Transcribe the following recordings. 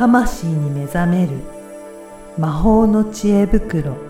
魂に目覚める魔法の知恵袋。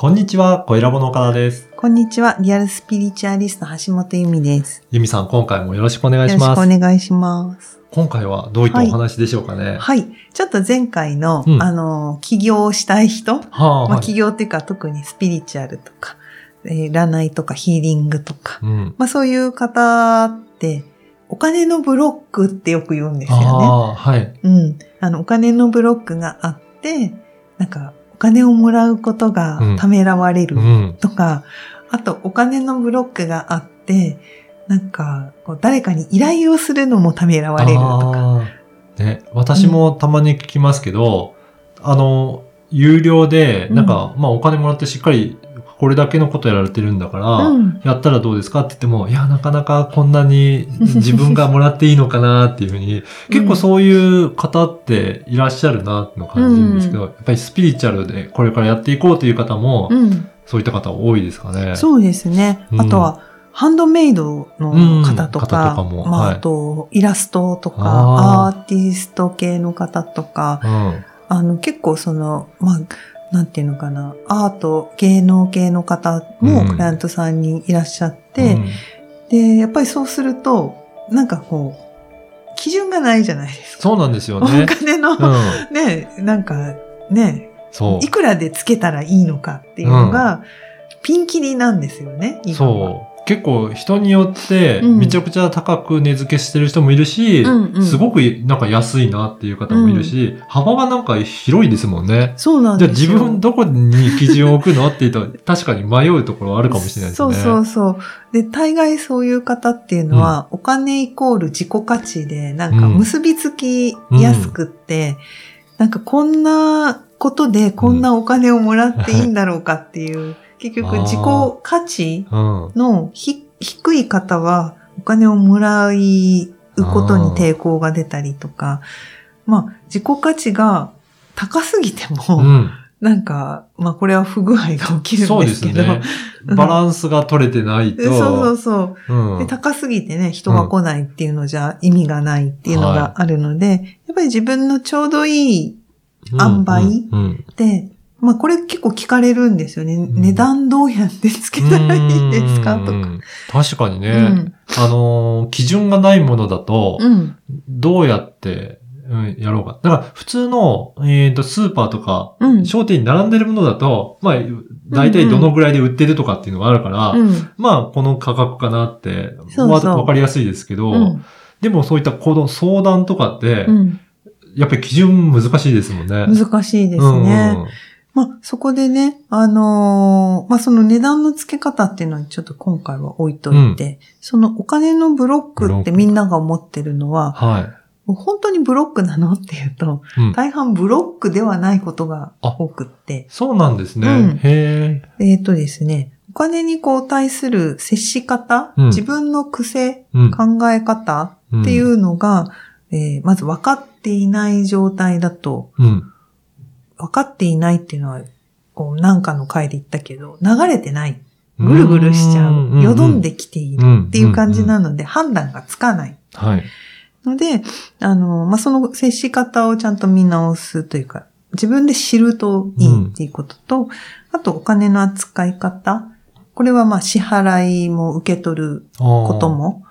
こんにちは、小ラボの岡田です。こんにちは。リアルスピリチュアリスト橋本由美です。ゆみさん、今回もよろしくお願いしよろしくます。お願いします。今回はどういったお話でしょうかね。はい。ちょっと前回の、うんあの、起業をしたい人、はあ、まあ、はい起業っていうか特にスピリチュアルとか、えー占いとかヒーリングとか、うん。まあそういう方って、お金のブロックってよく言うんですよね。はい。うん。あの、お金のブロックがあって、なんか、お金をもらうことがうんためらわれるうん。とか、あとお金のブロックがあって、なんか、誰かに依頼をするのもためらわれるとか。ね、私もたまに聞きますけど、あの、有料で、なんか、まあお金もらってしっかりこれだけのことやられてるんだから、うんやったらどうですかって言っても、いや、なかなかこんなに自分がもらっていいのかなっていうふうに、結構そういう方っていらっしゃるなってのを感じるんですけど、やっぱりスピリチュアルでこれからやっていこうという方も、うん。そういった方多いですかね。そうですね。うんあとは、ハンドメイドの方とうんか、方とかもまあ、はいあと、イラストとか、あアーティスト系の方とか、うん。あの、結構その、まあ、なんていうのかな、アート、芸能系の方もうんクライアントさんにいらっしゃって、うんで、やっぱりそうすると、なんかこう、基準がないじゃないですか。そうなんですよおね。金の、うん。ね、なんか、ね、い。くらでつけたらいいのかっていうのが、ピンキリなんですよね、今はそう。結構人によってうんめちゃくちゃ高く値付けしてる人もいるし、うんうんすごくなんか安いなっていう方もいるし、幅がなんか広いですもんね。そうなんじゃあ。自分どこに基準を置くのって言うと 確かに迷うところあるかもしれないですね。そうそうそう。で、大概そういう方っていうのは、お金イコール自己価値で、なんかうん結びつきやすくって、なんかこんなことでこんなお金をもらっていいんだろうかっていう、結局自己価値うん。のひ低い方はお金をもらうことに抵抗が出たりとか、まあ自己価値が高すぎても、うん。なんか、まあこれは不具合が起きるんですけど、すね。バランスが取れてないと。そうそうそう。うんで、高すぎてね、人が来ないっていうのじゃ意味がないっていうのがあるので、やっぱり自分のちょうどいい塩梅うんうんで、まあこれ結構聞かれるんですよね。ん値段どうやってつけたらいいですか？とか。うん確かにね、うん。あのー基準がないものだと、うん。どうやって、うん、やろうか。だから、普通の、えっ、と、スーパーとか、うん。商店に並んでるものだと、まあ、大体どのぐらいで売ってるとかっていうのがあるから、うん。まあ、この価格かなって、わわかりやすいですけど、うん。でもそういった行動、相談とかって、うん。やっぱり基準難しいですもんね。難しいですね。まあ、そこでね、あのーまあ、その値段の付け方っていうのはちょっと今回は置いといて、そのお金のブロックってみんなが思ってるのは、はもう本当にブロックなのっていうと、い、うん。大半ブロックではないことが多くって、そうなんですね。うんへえ。えっ、とですね、お金にこう対する接し方、うん自分の癖、うん。考え方っていうのが、えーまず分かっていない状態だと、うん。分かっていないっていうのは、こう、なんかの回で言ったけど、流れてない。ぐるぐるしちゃうんう。よどんできているうんっていう感じなので、判断がつかない。はい。ので、あの、まあ、その接し方をちゃんと見直すというか、自分で知るといいっていうことと、あとお金の扱い方。これはまあ支払いも受け取るここと。も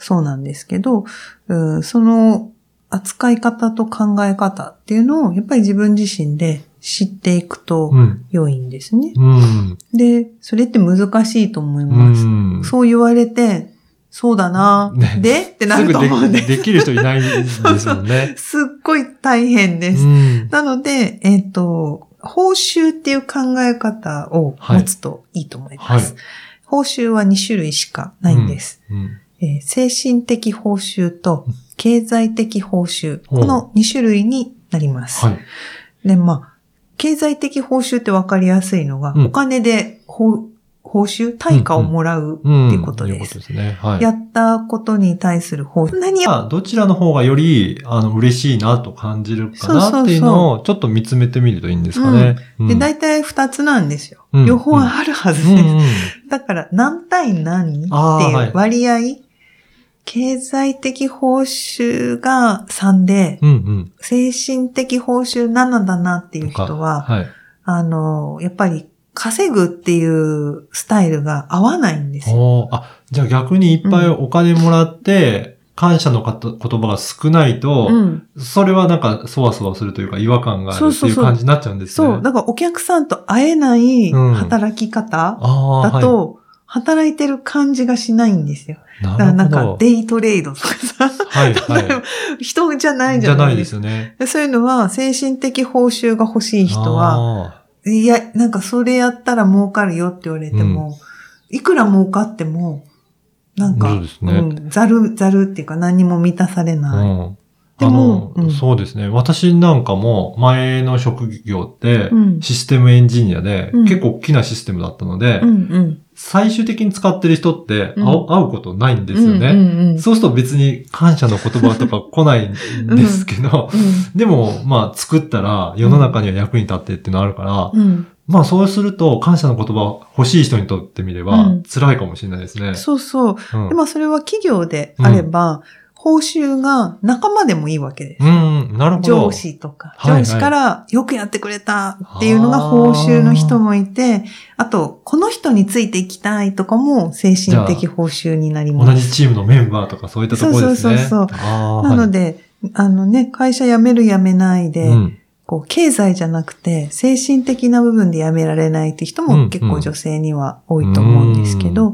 そうなんですけど、うんその扱い方と考え方っていうのをやっぱり自分自身で知っていくとうん。良いんですね。うん。で、それって難しいと思いうます。ん。そう言われて、そうだな、ねで？ってなると思うんですぐでできる人いないですもんね。すっごい大変です。うん。なので、えっ、と、報酬っていう考え方を持つといいと思います。はい報酬は2種類しかないんです。うん。えー精神的報酬と経済的報酬、うんこの2種類になります。はい。で、まあ、経済的報酬ってわかりやすいのが、うんお金で報報酬、対価をもらうっていうことうん、いうです。ことですね。はい。やったことに対する報酬。何やまあどちらの方がより、あの、嬉しいなと感じるかなっていうのを、ちょっっと見つめてみるといいんですかね。うんで、大体二つなんですよ。うん両方あるはずです。うんうんだから、何対何っていう割合、経済的報酬が3で、うんうん。精神的報酬7だなっていう人は、はい。あの、やっぱり稼ぐっていうスタイルが合わないんですよ。あ、じゃあ逆にいっぱいお金もらって、感謝の言葉が少ないと、うん。それはなんか、そわそわするというか、違和感があるってそうそうそういう感じになっちゃうんですね。そう。だからお客さんと会えないうん働き方だと、働いてる感じがしないんですよ。はい、だからなんかなるほど。デイトレードとかさ、はい、はい。人じゃないじじゃないいゃなでか。ですすよね。でそういうのは精神的報酬が欲しい人は、は、いや、なんかそれやったら儲かるよって言われても、いくら儲かっても、なんか、ねうん、ざる、ざるっていうか何にも満たされない。うん。あの、うん。そうですね。私なんかも前の職業ってうん。システムエンジニアで、うん。結構大きなシステムだったので、うんうん。最終的に使ってる人ってうん。会うことないんですよね。うんうんうんそうすると別に感謝の言葉とか来ないんですけど、でも、まあ作ったら世の中には役に立ってっていうのあるから、うん。うんまあそうすると感謝の言葉欲しい人にとってみればうん。辛いかもしれないですね。そうそう。うん。でもそれは企業であれば、報酬が仲間でもいいわけです。うん、なるほど。上司とか、はいはい上司からよくやってくれたっていうのが報酬の人もいて、あと、この人についていきたいとかも精神的報酬になります。同じチームのメンバーとかそういったところですね。そうそうそうあーなので、あのね、会社辞める辞めないで、はいうんこう、経済じゃなくて、精神的な部分で辞められないって人うんうんも結構女性には多いと思うんですけど、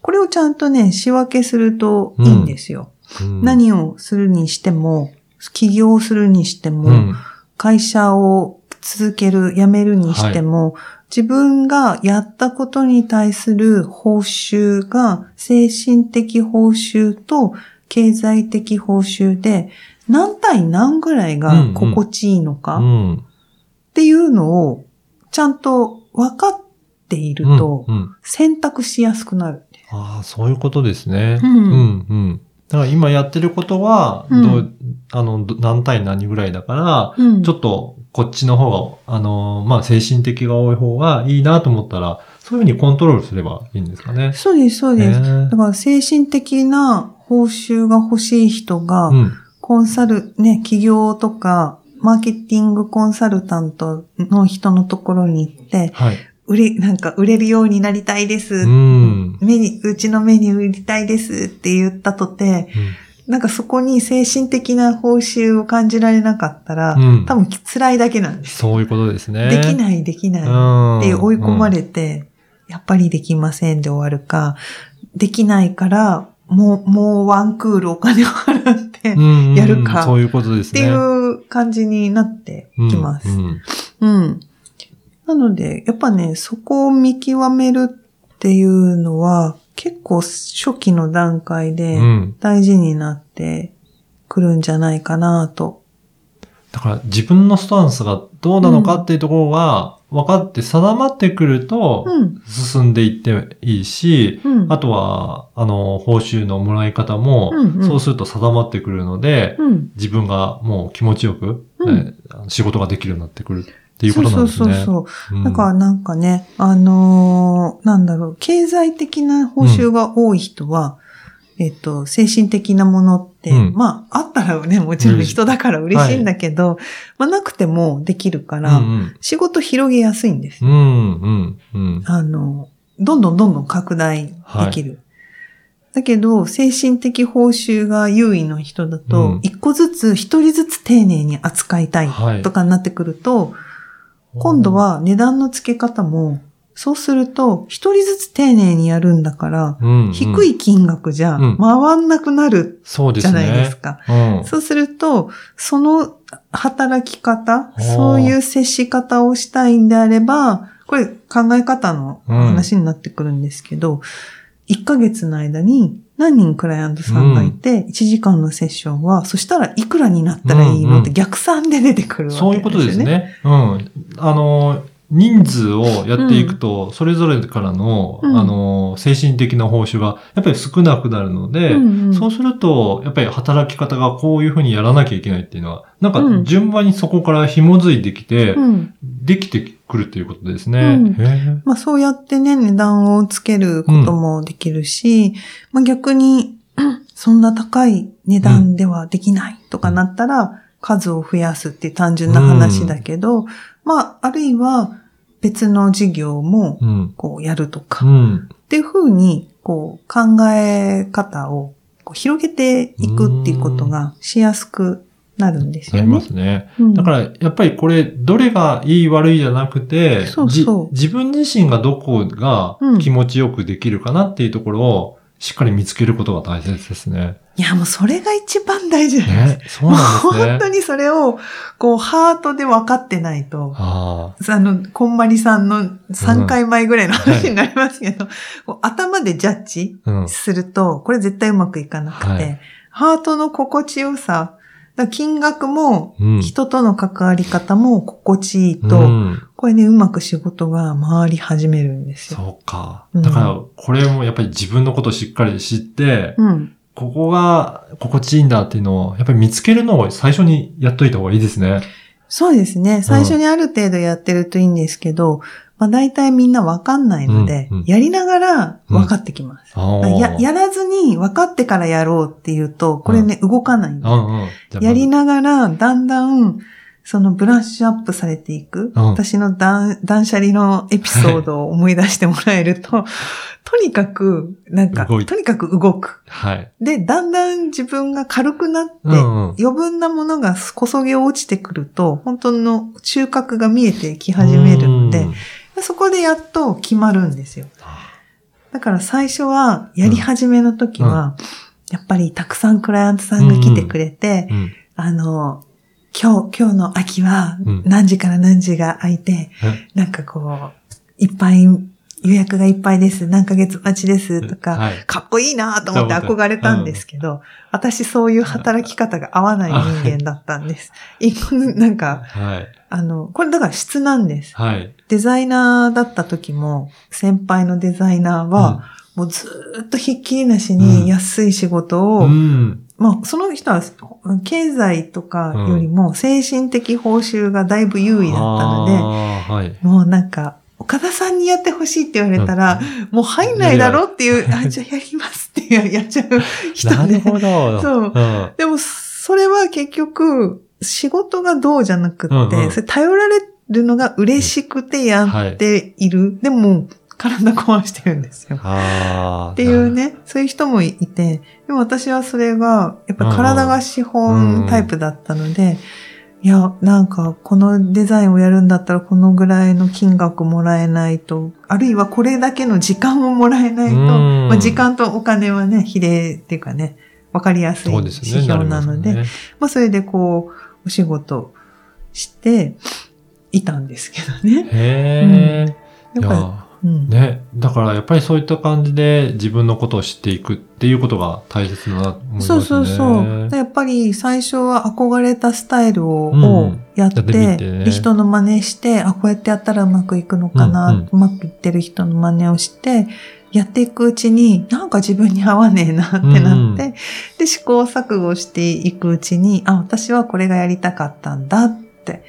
これをちゃんとね、仕分けするといいんですよ。うん。何をするにしても、起業するにしても、うん。会社を続ける、辞めるにしても、自分がやったことに対する報酬が精神的報酬と経済的報酬で何対何ぐらいが心地いいのかっうん。ていうのをちゃんと分かっているとうんうん。選択しやすくなる。ああ、そういうことですね。うん。うんうんだから今やってることは、うんどうあの、ど何対何ぐらいだから、うんちょっとこっちの方が、あの、まあ、精神的が多い方がいいなと思ったら、そういうふうにコントロールすればいいんですかね。そうです、そうです。ねだから精神的な報酬が欲しい人が、うん。コンサル、ね、企業とか、マーケティングコンサルタントの人のところに行って、はい。売れ、なんか売れるようになりたいです。うん。目に、うちの目に売りたいですって言ったとて、なんかそこに精神的な報酬を感じられなかったら、うん多分辛いだけなんです。そういうことですね。できいない、できない。っって追い込まれて、やっぱりできませんで終わるか、できないから、もう、もうワンクールお金を払って、やるかそういうことですね。っていう感じになってきます。うんうん。なので、やっぱね、そこを見極めるっていうのは、結構初期の段階でうん大事になってくるんじゃないかなと。だから自分のスタンスがどうなのかっていうところが分かって定まってくるとうん。進んでいっていいし、うん。あとは、あの、報酬のもらい方もうんうん、そうすると定まってくるので、うん。自分がもう気持ちよく、仕事ができるようになってくるっていうことなんですね。そうそうそうそう。うんだからなんかね、あのーなんだろう、経済的な報酬が多い人は、えっと、精神的なものって、うんまあ、あったらね、もちろん人だから嬉しいんだけど、まあ、なくてもできるから、うん仕事広げやすいんです。うん、うん、うん。あの、どんどんどんどん拡大できる。だけど、精神的報酬が優位の人だうとん、一個ずつ、一人ずつ丁寧に扱いたいはいとかになってくると、今度、は値段の付け方も、そうすると、一人ずつ丁寧にやるんだから、うんうん。低い金額じゃうん。回んなくなる。じゃないですか。うん。そうすると、その働き方、ー。そういう接し方をしたいんであれば、これ考え方の話になってくるんですけど、1ヶ月の間に何人クライアントさんがいて、1時間のセッションは、そしたらいくらになったらいいのって逆算で出てくるわけですよね。そういうことです。ね。うん。あの、人数をやっていくと、それぞれからの、うん。あの、精神的な報酬がやっぱり少なくなるので、うんうん。そうすると、やっぱり働き方がこういうふうにやらなきゃいけないっていうのは、なんかうん。順番にそこから紐づいてきて、うん。できてくるっていうことですね。うん。まあそうやってね、値段をつけることもできるし、まあ逆に、うんそんな高い値段ではできないとかなったら、数を増やすって単純な話だけど、まああるいは別の事業もうん。こうやるとか、っうん。ていうふうにこう考え方を広げていくっていうことがしやすくなるんですよね。なりますね。うんだから、やっぱりこれ、どれがいい悪いじゃなくて、そうそうじ自分自身がどこがうん気持ちよくできるかなっていうところを、しっかり見つけることが大切ですね。いや、もうそれが一番大事なんです。ね、そうなんですね。本当にそれを、こう、ハートで分かってないと、ああの、こんまりさんの3回前ぐらいの話になりますけど、こう頭でジャッジ。すると、これ絶対うまくいかなくて、はいハートの心地よさ、金額も、うん。人との関わり方も心地いいと、うんこれね、うまく仕事が回り始めるんですよ。そうか。うんだから、これもやっぱり自分のことをしっかり知って、うん。ここが心地いいんだっていうのを、やっぱり見つけるのを最初にやっといた方がいいですね。そうですね。最初にある程度やってるといいんですけど、まあ大体みんなわかんないので、うんうんやりながら分かってきます。ああ。ややらずに分かってからやろうっていうと、これね、動かないんでうんうん。やりながら、だんだん、そのブラッシュアップされていく、うん私の断断捨離のエピソードを思い出してもらえると、とにかく、なんか、とにかく動く。はい。で、だんだん自分が軽くなって、うんうん余分なものがこそげ落ちてくると、本当の収穫が見えてき始めるのでうん、そこでやっと決まるんですよ。だから最初は、やり始めの時は、やっぱりたくさんクライアントさんが来てくれて、うん。あの、今日、今日の秋はうん何時から何時が空いて、え？なんかこう、いっぱい予約がいっぱいです。何ヶ月待ちですとか、はい。かっこいいなと思って憧れたんですけど、私そういう働き方が合わない人間だったんです。なんか、はい。あの、これだから質なんです。はい。デザイナーだった時も、先輩のデザイナーは、もうずーっとひっきりなしに安い仕事を、うん。まあ、その人は経済とかよりも精神的報酬がだいぶ優位だったので、はい。もうなんか、岡田さんにやってほしいって言われたら、もう入んないだろっていう、あ、じゃあやりますってややっちゃう人で。なるほど。そううん。でも、それは結局、仕事がどうじゃなくって、うんうんそれ頼られるのが嬉しくてやっている。でも、体壊してるんですよ。っていうね、そういう人もいて、でも私はそれが、やっぱり体が資本タイプだったので、いや、なんか、このデザインをやるんだったら、このぐらいの金額もらえないと、あるいはこれだけの時間をもらえないと、うんまあ、時間とお金はね、比例っていうかね、わかりやすい。指標なので、りますねまあ、それでこう、お仕事していたんですけどね。へえ。いやっぱうん。ね。だからやっぱりそういった感じで自分のことを知っていくっていうことが大切だなと思いますね。そうそうそう。でやっぱり最初は憧れたスタイルを,、うんやって、てねで人の真似して、あ、こうやってやったらうまくいくのかな、ううんまくいってる人の真似をして、やっていくうちに、なんか自分に合わねえなってなって、うんで、試行錯誤していくうちに、あ、私はこれがやりたかったんだって、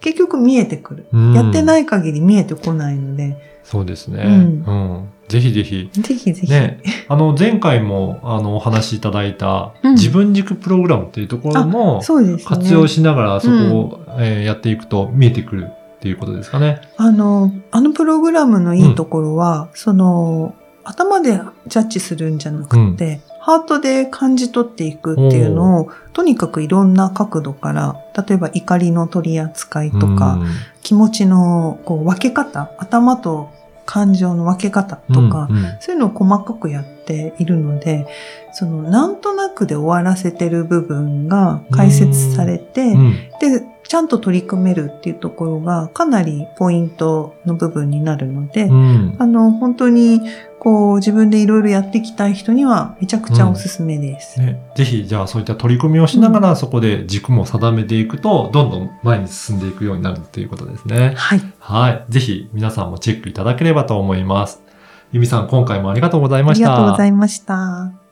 結局見えてくる。うんやってない限り見えてこないので、そうですね。ううん。ぜひぜひ。ぜひぜひ。ね、あの、前回も、あの、お話しいただいた、うん自分軸プログラムっていうところも、そうですね。活用しながらそこを、えーやっていくと見えてくるっていうことですかね。あの、あのプログラムのいいところは、その、頭でジャッジするんじゃなくて、ハートで感じ取っていくっていうのを、とにかくいろんな角度から、例えば怒りの取り扱いとか、気持ちのこう分け方、頭と感情の分け方うん、とか、うんうん。そういうのを細かくやっているので、その、なんとなくで終わらせてる部分が解説されて、うん。で、ちゃんと取り組めるっていうところがかなりポイントの部分になるので、うん。あの、本当に、こう自分でいろいろやっていきたい人にはめちゃくちゃおすすめです。ね、ぜひ、じゃあそういった取り組みをしながら、そこで軸も定めていくと、どんどん前に進んでいくようになるっていうことですね。はい。はい。ぜひ、皆さんもチェックいただければと思います。ゆみさん、今回もありがとうございました。ありがとうございました。